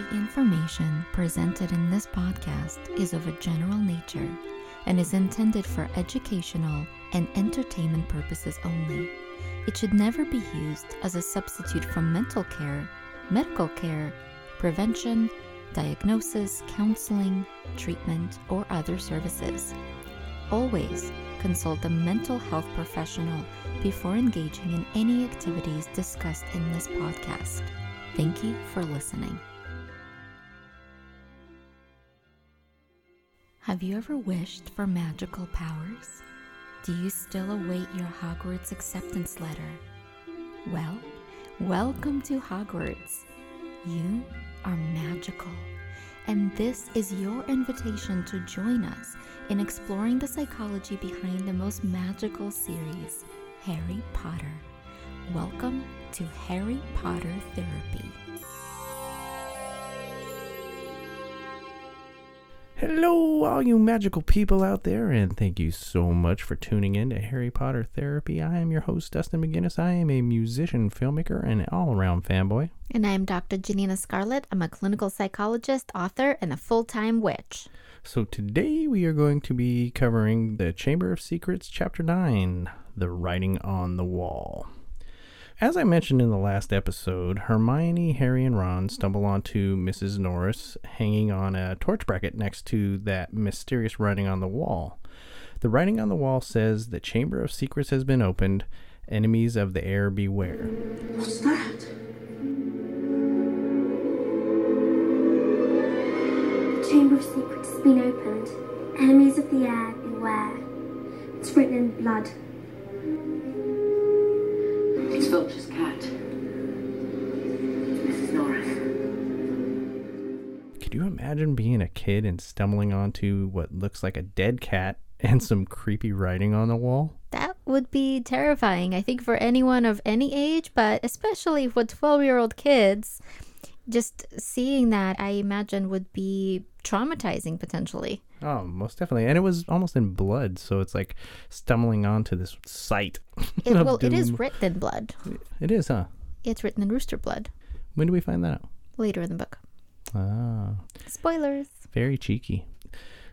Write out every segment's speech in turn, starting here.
The information presented in this podcast is of a general nature and is intended for educational and entertainment purposes only. It should never be used as a substitute for mental care, medical care, prevention, diagnosis, counseling, treatment, or other services. Always consult a mental health professional before engaging in any activities discussed in this podcast. Thank you for listening. Have you ever wished for magical powers? Do you still await your Hogwarts acceptance letter? Well, welcome to Hogwarts. You are magical, and this is your invitation to join us in exploring the psychology behind the most magical series, Harry Potter. Welcome to Harry Potter Therapy. Hello, all you magical people out there, and thank you so much for tuning in to Harry Potter Therapy. I am your host, Dustin McGinnis. I am a musician, filmmaker, and all around fanboy. And I'm Dr. Janina Scarlet. I'm a clinical psychologist, author, and a full time witch. So, today we are going to be covering the Chamber of Secrets, Chapter 9 The Writing on the Wall. As I mentioned in the last episode, Hermione, Harry, and Ron stumble onto Mrs. Norris hanging on a torch bracket next to that mysterious writing on the wall. The writing on the wall says the Chamber of Secrets has been opened. Enemies of the heir beware. What's that? The Chamber of Secrets has been opened. Enemies of the heir, beware. It's written in blood. It's Filch's cat. It's Mrs. Norris. Could you imagine being a kid and stumbling onto what looks like a dead cat and some creepy writing on the wall? That would be terrifying, I think, for anyone of any age, but especially for 12 year old kids. Just seeing that, I imagine, would be traumatizing potentially. Oh, most definitely. And it was almost in blood, so it's like stumbling onto this site. It, well, it is written in blood. It is, huh? It's written in rooster blood When do we find that out? later in the book. Ah, Spoilers. very cheeky.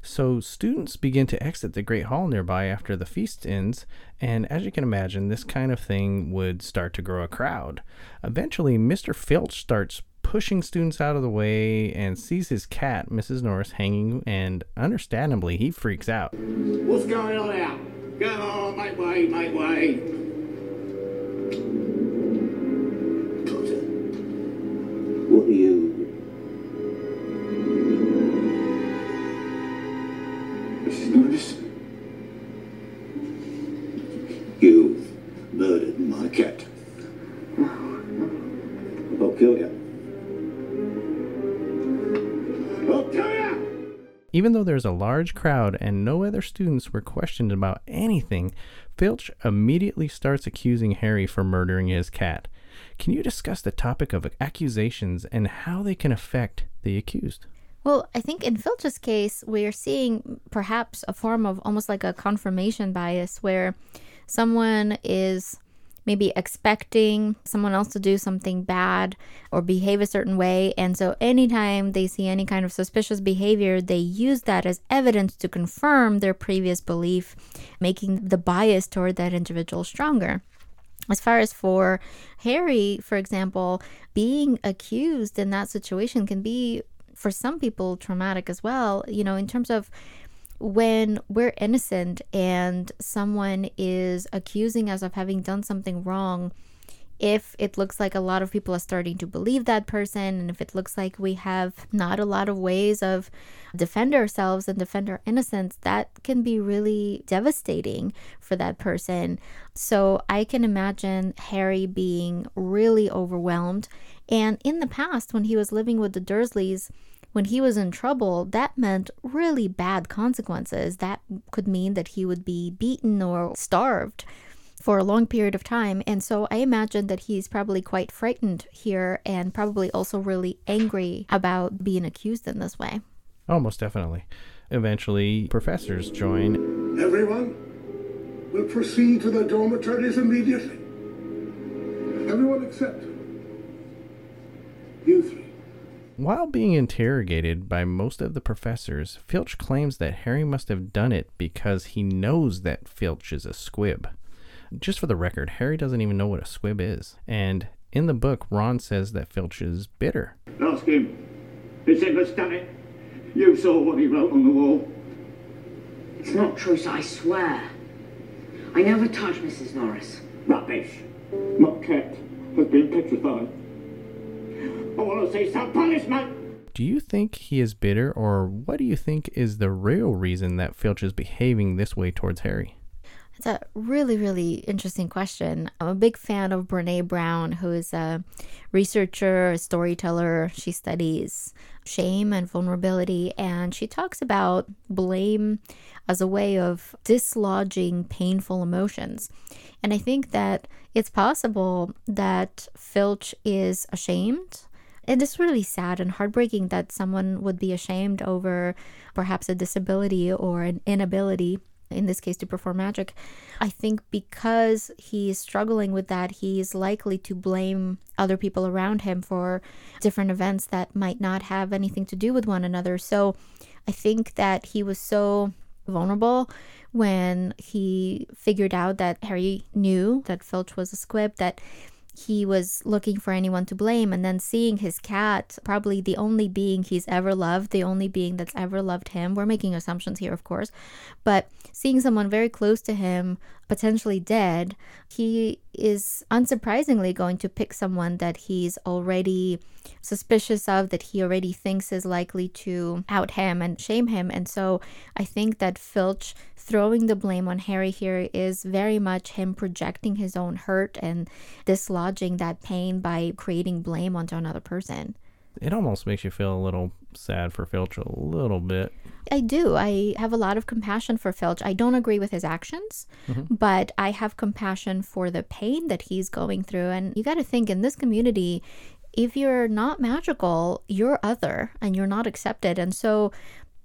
So students begin to exit the Great Hall nearby after the feast ends, and as you can imagine, this kind of thing would start to grow a crowd. Eventually, Mr. Filch starts pushing students out of the way and sees his cat, Mrs. Norris, hanging, and understandably, he freaks out. What's going on out? On, make way, make way. Even though there's a large crowd and no other students were questioned about anything, Filch immediately starts accusing Harry for murdering his cat. Can you discuss the topic of accusations and how they can affect the accused? Well, I think in Filch's case, we're seeing perhaps a form of almost like a confirmation bias where someone is maybe expecting someone else to do something bad or behave a certain way. And so anytime they see any kind of suspicious behavior, they use that as evidence to confirm their previous belief, making the bias toward that individual stronger. As far as for Harry, for example, being accused in that situation can be for some people traumatic as well, you know, in terms of when we're innocent and someone is accusing us of having done something wrong, if it looks like a lot of people are starting to believe that person, and if it looks like we have not a lot of ways of defend ourselves and defend our innocence, that can be really devastating for that person. So I can imagine Harry being really overwhelmed. And in the past, when he was living with the Dursleys, when he was in trouble, that meant really bad consequences. That could mean that he would be beaten or starved for a long period of time. And so I imagine that he's probably quite frightened here and probably also really angry about being accused in this way. Oh, most definitely. Eventually, professors join. Everyone will proceed to the dormitories immediately. Everyone except you three. While being interrogated by most of the professors, Filch claims that Harry must have done it because he knows that Filch is a squib. Just for the record, Harry doesn't even know what a squib is. And in the book, Ron says that Filch is bitter. Ask him. It's him that's done it. You saw what he wrote on the wall. It's not true, I swear. I never touched Mrs. Norris. Rubbish. Not cat has been petrified. I want to see some punishment. Do you think he is bitter, or what do you think is the real reason that Filch is behaving this way towards Harry? It's a really, really interesting question. I'm a big fan of Brene Brown, who is a researcher, a storyteller. She studies shame and vulnerability, and she talks about blame as a way of dislodging painful emotions. And I think that it's possible that Filch is ashamed. It is really sad and heartbreaking that someone would be ashamed over perhaps a disability or an inability in this case to perform magic. I think because he's struggling with that, he's likely to blame other people around him for different events that might not have anything to do with one another. So I think that he was so vulnerable when he figured out that Harry knew that Filch was a squib, that he was looking for anyone to blame and then seeing his cat probably the only being he's ever loved the only being that's ever loved him we're making assumptions here of course but seeing someone very close to him potentially dead he is unsurprisingly going to pick someone that he's already suspicious of that he already thinks is likely to out him and shame him. And so i think that filch throwing the blame on harry here is very much him projecting his own hurt and dislodging that pain by creating blame onto another person. It almost makes you feel a little sad for Filch a little bit. I do. I have a lot of compassion for Filch. I don't agree with his actions, mm-hmm. but I have compassion for the pain that he's going through. And you got to think in this community, if you're not magical, you're other and you're not accepted. And so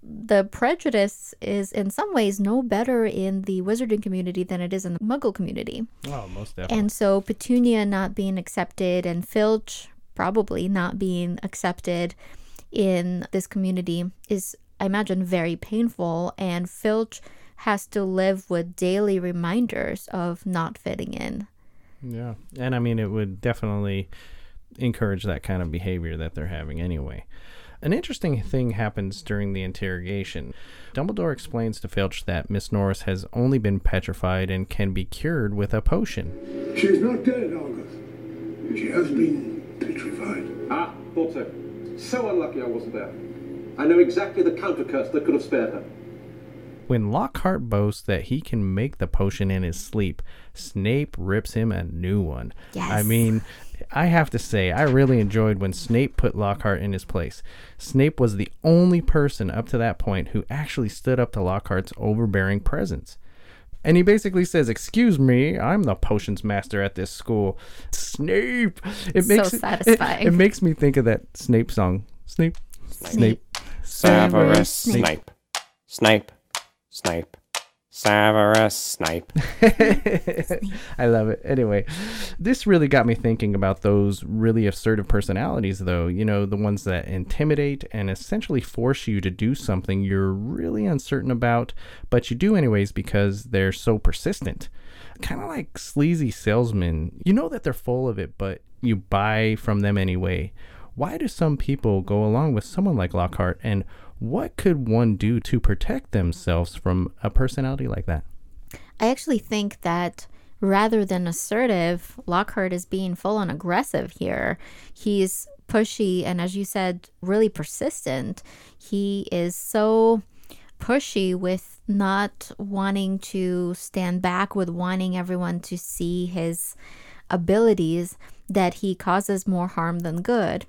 the prejudice is in some ways no better in the wizarding community than it is in the muggle community. Oh, most definitely. And so Petunia not being accepted and Filch probably not being accepted in this community is, I imagine, very painful. And Filch has to live with daily reminders of not fitting in. Yeah. And I mean, it would definitely encourage that kind of behavior that they're having anyway. An interesting thing happens during the interrogation. Dumbledore explains to Filch that Miss Norris has only been petrified and can be cured with a potion. She's not dead, Argus. She has been petrified. Ah, thought so. So unlucky I wasn't there. I know exactly the counter curse that could have spared her. When Lockhart boasts that he can make the potion in his sleep, Snape rips him a new one. Yes. I mean, I have to say, I really enjoyed when Snape put Lockhart in his place. Snape was the only person up to that point who actually stood up to Lockhart's overbearing presence. And he basically says, "Excuse me, I'm the potions master at this school." Snape. It So makes it- satisfying. It, makes me think of that Snape song. Snape. Snape. Snape. Severus Snape. Snape. Snape. Severus Snipe. I love it. Anyway, this really got me thinking about those really assertive personalities, though. You know, the ones that intimidate and essentially force you to do something you're really uncertain about, but you do anyways because they're so persistent. Kind of like sleazy salesmen. You know that they're full of it, but you buy from them anyway. Why do some people go along with someone like Lockhart, and what could one do to protect themselves from a personality like that? I actually think that rather than assertive, Lockhart is being full on aggressive here. He's pushy and, as you said, really persistent. He is so pushy with not wanting to stand back, with wanting everyone to see his abilities, that he causes more harm than good.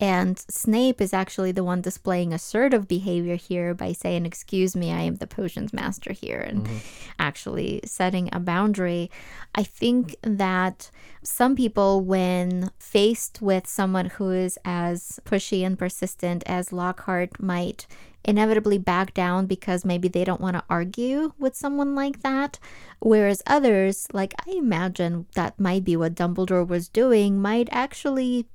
And Snape is actually the one displaying assertive behavior here by saying, Excuse me, I am the potions master here, and mm-hmm. actually setting a boundary. I think that some people, when faced with someone who is as pushy and persistent as Lockhart, might inevitably back down because maybe they don't want to argue with someone like that. Whereas others, like I imagine that might be what Dumbledore was doing, might actually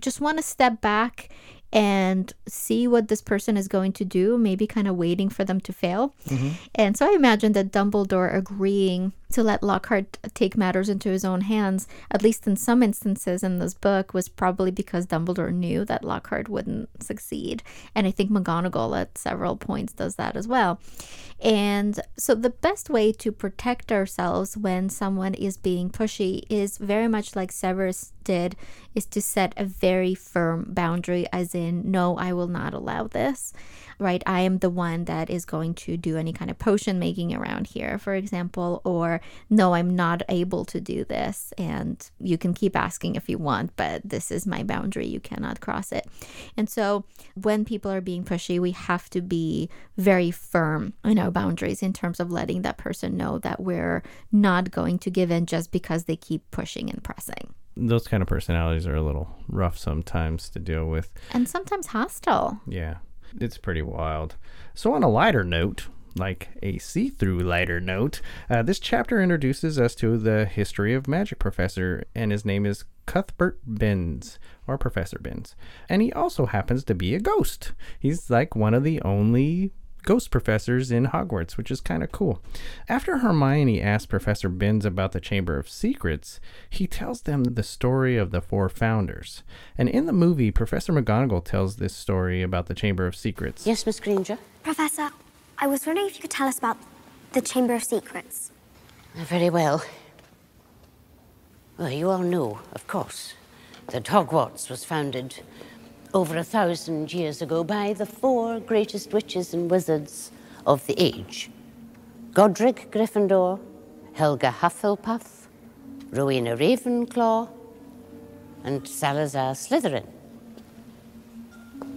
just want to step back and see what this person is going to do, maybe kind of waiting for them to fail. Mm-hmm. And so I imagine that Dumbledore agreeing to let Lockhart take matters into his own hands, at least in some instances in this book, was probably because Dumbledore knew that Lockhart wouldn't succeed. And I think McGonagall at several points does that as well. And so the best way to protect ourselves when someone is being pushy is very much like Severus did, is to set a very firm boundary, as in, no, I will not allow this. Right? I am the one that is going to do any kind of potion making around here, for example, or no, I'm not able to do this. And you can keep asking if you want, but this is my boundary. You cannot cross it. And so when people are being pushy, we have to be very firm in our boundaries in terms of letting that person know that we're not going to give in just because they keep pushing and pressing. Those kind of personalities are a little rough sometimes to deal with. And sometimes hostile. Yeah, it's pretty wild. So, on a lighter note, like a see through lighter note, uh, this chapter introduces us to the history of magic professor, and his name is Cuthbert Binns, or Professor Binns. And he also happens to be a ghost. He's like one of the only ghost professors in Hogwarts, which is kind of cool. After Hermione asks Professor Binns about the Chamber of Secrets, he tells them the story of the four founders. And in the movie, Professor McGonagall tells this story about the Chamber of Secrets. Yes, Miss Granger? Professor, I was wondering if you could tell us about the Chamber of Secrets. Very well. Well, you all know, of course, that Hogwarts was founded over a thousand years ago by the four greatest witches and wizards of the age Godric Gryffindor, Helga Hufflepuff, Rowena Ravenclaw, and Salazar Slytherin.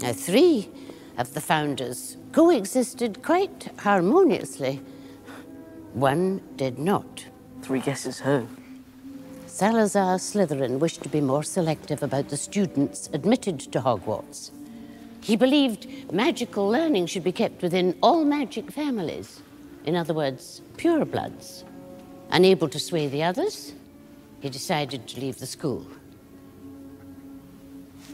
Now, three of the founders coexisted quite harmoniously. One did not. Three guesses who? Salazar Slytherin wished to be more selective about the students admitted to Hogwarts. He believed magical learning should be kept within all magic families. In other words, purebloods. Unable to sway the others, he decided to leave the school.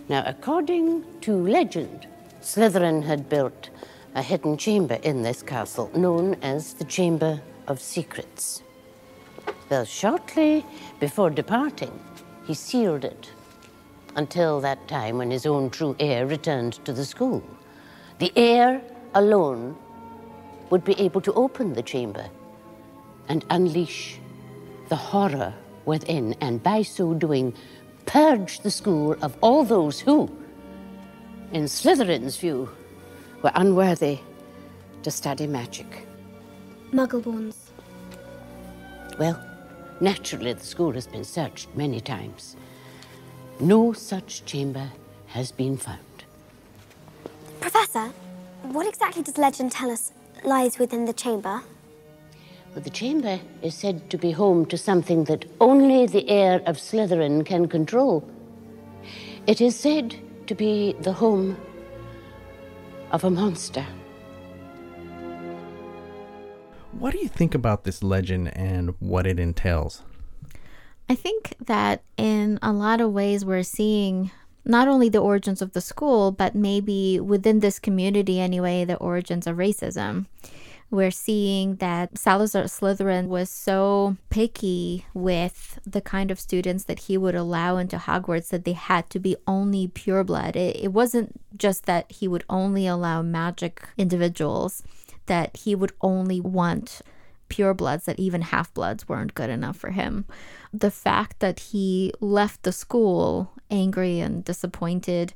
Now, according to legend, Slytherin had built a hidden chamber in this castle known as the Chamber of Secrets. Well, shortly before departing, he sealed it until that time when his own true heir returned to the school. The heir alone would be able to open the chamber and unleash the horror within, and by so doing, purge the school of all those who, in Slytherin's view, were unworthy to study magic. Muggleborns. Well, naturally, the school has been searched many times. No such chamber has been found. Professor, what exactly does legend tell us lies within the chamber? Well, the chamber is said to be home to something that only the heir of Slytherin can control. It is said to be the home of a monster. What do you think about this legend and what it entails? I think that in a lot of ways we're seeing not only the origins of the school, but maybe within this community anyway, the origins of racism. We're seeing that Salazar Slytherin was so picky with the kind of students that he would allow into Hogwarts that they had to be only pureblood. It, it wasn't just that he would only allow magic individuals, that he would only want purebloods, that even half bloods weren't good enough for him. The fact that he left the school angry and disappointed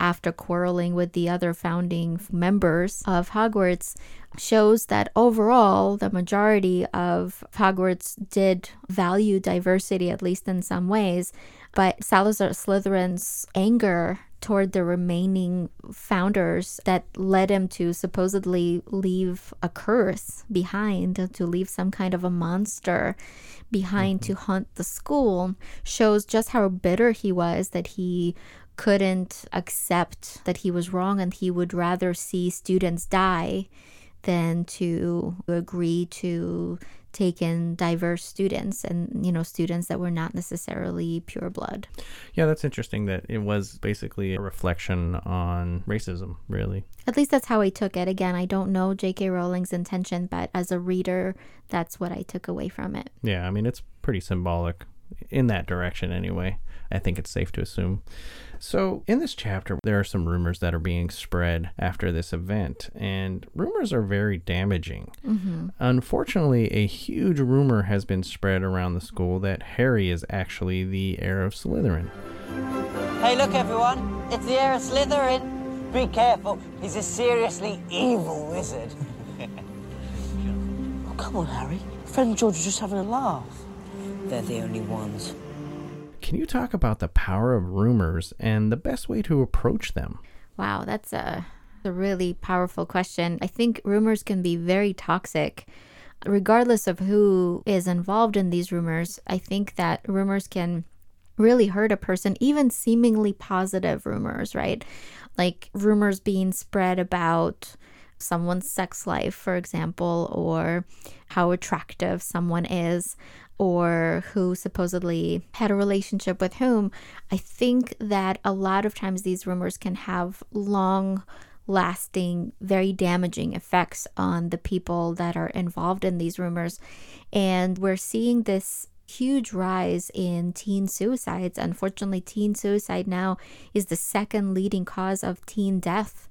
after quarreling with the other founding members of Hogwarts shows that overall the majority of Hogwarts did value diversity, at least in some ways. But Salazar Slytherin's anger toward the remaining founders that led him to supposedly leave a curse behind, to leave some kind of a monster behind to mm-hmm. haunt the school, shows just how bitter he was that he couldn't accept that he was wrong and he would rather see students die than to agree to take in diverse students and, you know, students that were not necessarily pure blood. Yeah, that's interesting that it was basically a reflection on racism, really. At least that's how I took it. Again, I don't know J.K. Rowling's intention, but as a reader, that's what I took away from it. Yeah, I mean, it's pretty symbolic in that direction anyway. I think it's safe to assume. So, in this chapter, there are some rumors that are being spread after this event, and rumors are very damaging. Mm-hmm. Unfortunately, a huge rumor has been spread around the school that Harry is actually the heir of Slytherin. Hey, look, everyone. It's the heir of Slytherin. Be careful. He's a seriously evil wizard. oh, come on, Harry. Friend George is just having a laugh. They're the only ones. Can you talk about the power of rumors and the best way to approach them? Wow, that's a, a really powerful question. I think rumors can be very toxic. Regardless of who is involved in these rumors, I think that rumors can really hurt a person, even seemingly positive rumors, right? Like rumors being spread about someone's sex life, for example, or how attractive someone is, or who supposedly had a relationship with whom. I think that a lot of times these rumors can have long lasting, very damaging effects on the people that are involved in these rumors. And we're seeing this huge rise in teen suicides. Unfortunately, teen suicide now is the second leading cause of teen death.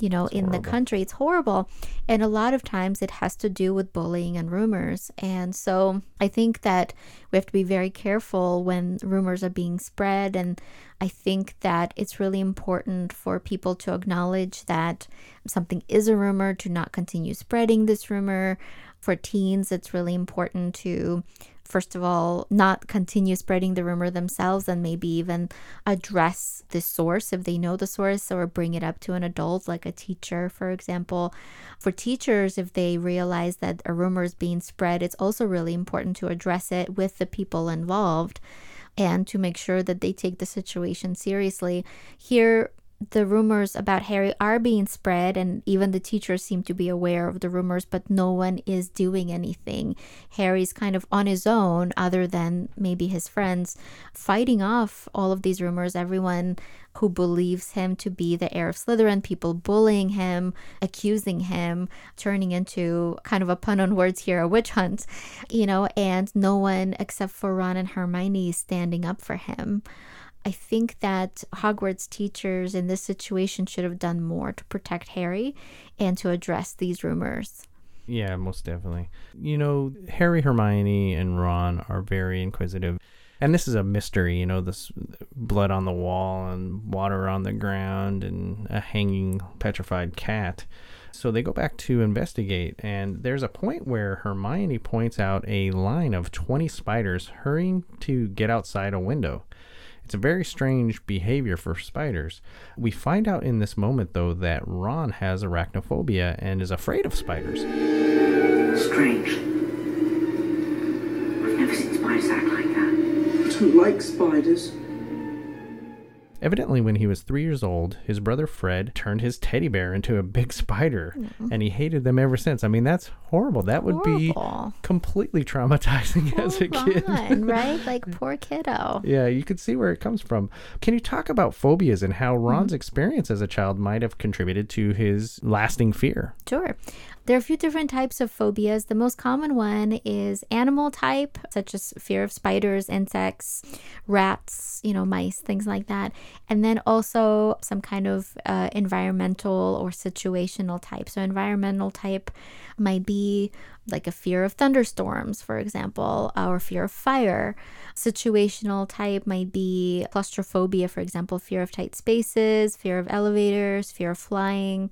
You know, it's in horrible. the country, it's horrible. And a lot of times it has to do with bullying and rumors. And so I think that we have to be very careful when rumors are being spread. And I think that it's really important for people to acknowledge that something is a rumor, to not continue spreading this rumor. For teens, it's really important to first of all, not continue spreading the rumor themselves and maybe even address the source if they know the source or bring it up to an adult, like a teacher, for example. For teachers, if they realize that a rumor is being spread, it's also really important to address it with the people involved and to make sure that they take the situation seriously. Here, the rumors about Harry are being spread, and even the teachers seem to be aware of the rumors, but no one is doing anything. Harry's kind of on his own, other than maybe his friends, fighting off all of these rumors. Everyone who believes him to be the heir of Slytherin, people bullying him, accusing him, turning into kind of a pun on words here, a witch hunt, you know, and no one except for Ron and Hermione standing up for him. I think that Hogwarts teachers in this situation should have done more to protect Harry and to address these rumors. Yeah, most definitely. You know, Harry, Hermione, and Ron are very inquisitive. And this is a mystery, you know, this blood on the wall and water on the ground and a hanging petrified cat. So they go back to investigate, and there's a point where Hermione points out a line of 20 spiders hurrying to get outside a window. It's a very strange behavior for spiders. We find out in this moment, though, that Ron has arachnophobia and is afraid of spiders. Strange. I've never seen spiders act like that. I don't like spiders. Evidently, when he was three years old, his brother Fred turned his teddy bear into a big spider, mm-hmm. and he hated them ever since. I mean, that's horrible. That would horrible. be completely traumatizing as a kid. right? Like, poor kiddo. Yeah, you could see where it comes from. Can you talk about phobias and how Ron's mm-hmm. experience as a child might have contributed to his lasting fear? Sure. There are a few different types of phobias. The most common one is animal type, such as fear of spiders, insects, rats, you know, mice, things like that. And then also some kind of uh, environmental or situational type. So, environmental type might be like a fear of thunderstorms, for example, or fear of fire. Situational type might be claustrophobia, for example, fear of tight spaces, fear of elevators, fear of flying.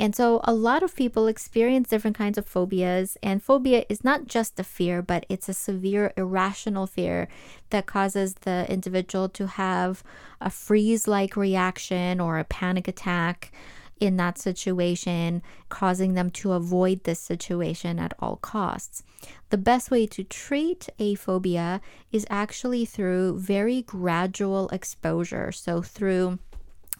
And so a lot of people experience different kinds of phobias, and phobia is not just a fear, but it's a severe irrational fear that causes the individual to have a freeze like reaction or a panic attack in that situation, causing them to avoid this situation at all costs. The best way to treat a phobia is actually through very gradual exposure. So, through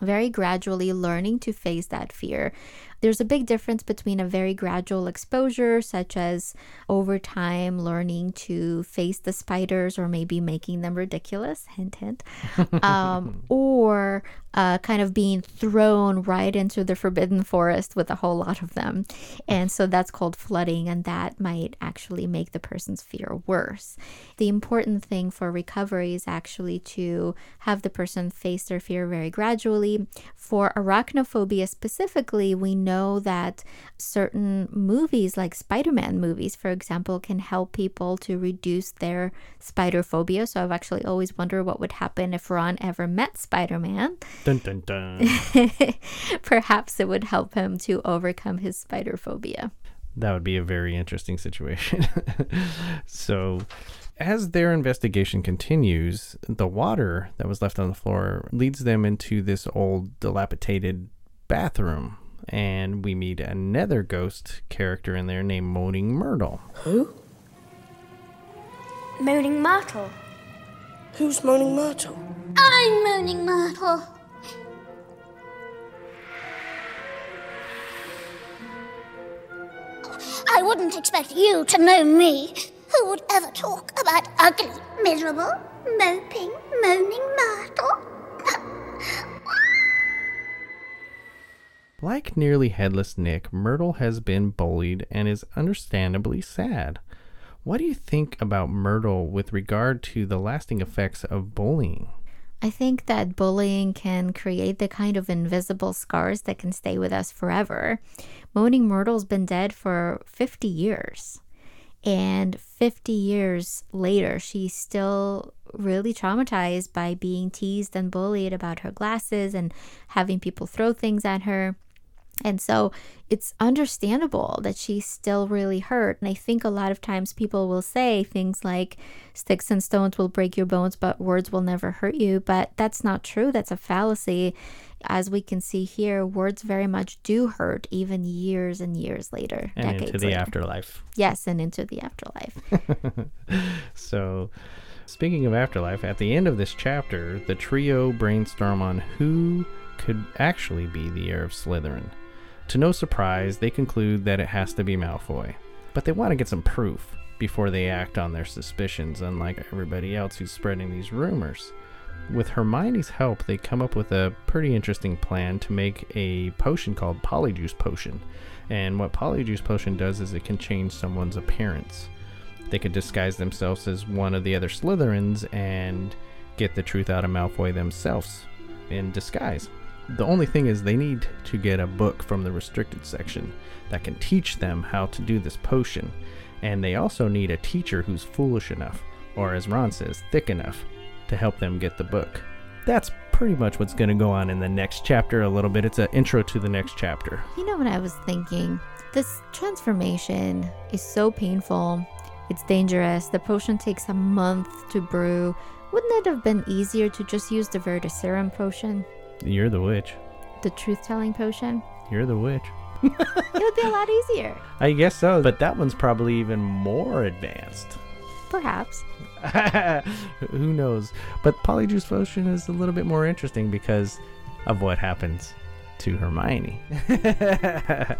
very gradually learning to face that fear There's a big difference between a very gradual exposure, such as over time learning to face the spiders or maybe making them ridiculous, hint, hint, um, or uh, kind of being thrown right into the forbidden forest with a whole lot of them. And so that's called flooding, and that might actually make the person's fear worse. The important thing for recovery is actually to have the person face their fear very gradually. For arachnophobia specifically, we know that certain movies, like Spider Man movies, for example, can help people to reduce their spider phobia. So I've actually always wondered what would happen if Ron ever met Spider Man. Dun dun dun. Perhaps it would help him to overcome his spider phobia. That would be a very interesting situation. so, as their investigation continues, the water that was left on the floor leads them into this old, dilapidated bathroom. And we meet another ghost character in there named Moaning Myrtle. Who? Moaning Myrtle. Who's Moaning Myrtle? I'm Moaning Myrtle. I wouldn't expect you to know me. Who would ever talk about ugly, miserable, moping, moaning Myrtle? Like nearly headless Nick, Myrtle has been bullied and is understandably sad. What do you think about Myrtle with regard to the lasting effects of bullying? I think that bullying can create the kind of invisible scars that can stay with us forever. Moaning Myrtle's been dead for 50 years. And 50 years later, she's still really traumatized by being teased and bullied about her glasses and having people throw things at her. And so it's understandable that she's still really hurt. And I think a lot of times people will say things like, sticks and stones will break your bones, but words will never hurt you. But that's not true. That's a fallacy. As we can see here, words very much do hurt even years and years later. And decades into the later. afterlife. Yes, and into the afterlife. so, speaking of afterlife, at the end of this chapter, the trio brainstorm on who could actually be the heir of Slytherin. To no surprise, they conclude that it has to be Malfoy. But they want to get some proof before they act on their suspicions, unlike everybody else who's spreading these rumors. With Hermione's help, they come up with a pretty interesting plan to make a potion called Polyjuice Potion. And what Polyjuice Potion does is it can change someone's appearance. They could disguise themselves as one of the other Slytherins and get the truth out of Malfoy themselves in disguise. The only thing is, they need to get a book from the restricted section that can teach them how to do this potion. And they also need a teacher who's foolish enough, or as Ron says, thick enough, to help them get the book. That's pretty much what's going to go on in the next chapter a little bit. It's an intro to the next chapter. You know what I was thinking? This transformation is so painful. It's dangerous. The potion takes a month to brew. Wouldn't it have been easier to just use the Veritaserum potion? You're the witch. The truth telling potion? You're the witch. it would be a lot easier. I guess so, but that one's probably even more advanced. Perhaps. Who knows? But Polyjuice Potion is a little bit more interesting because of what happens to Hermione.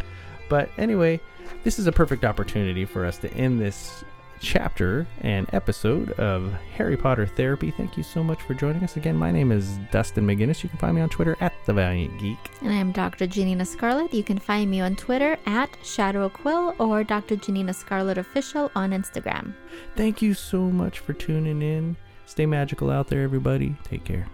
but anyway, this is a perfect opportunity for us to end this chapter and episode of Harry Potter Therapy. Thank you so much for joining us again. My name is Dustin McGinnis. You can find me on Twitter at The Valiant Geek. And I am Dr. Janina Scarlet. You can find me on Twitter at Shadow Quill or Dr. Janina Scarlet Official on Instagram. Thank you so much for tuning in. Stay magical out there, everybody. Take care.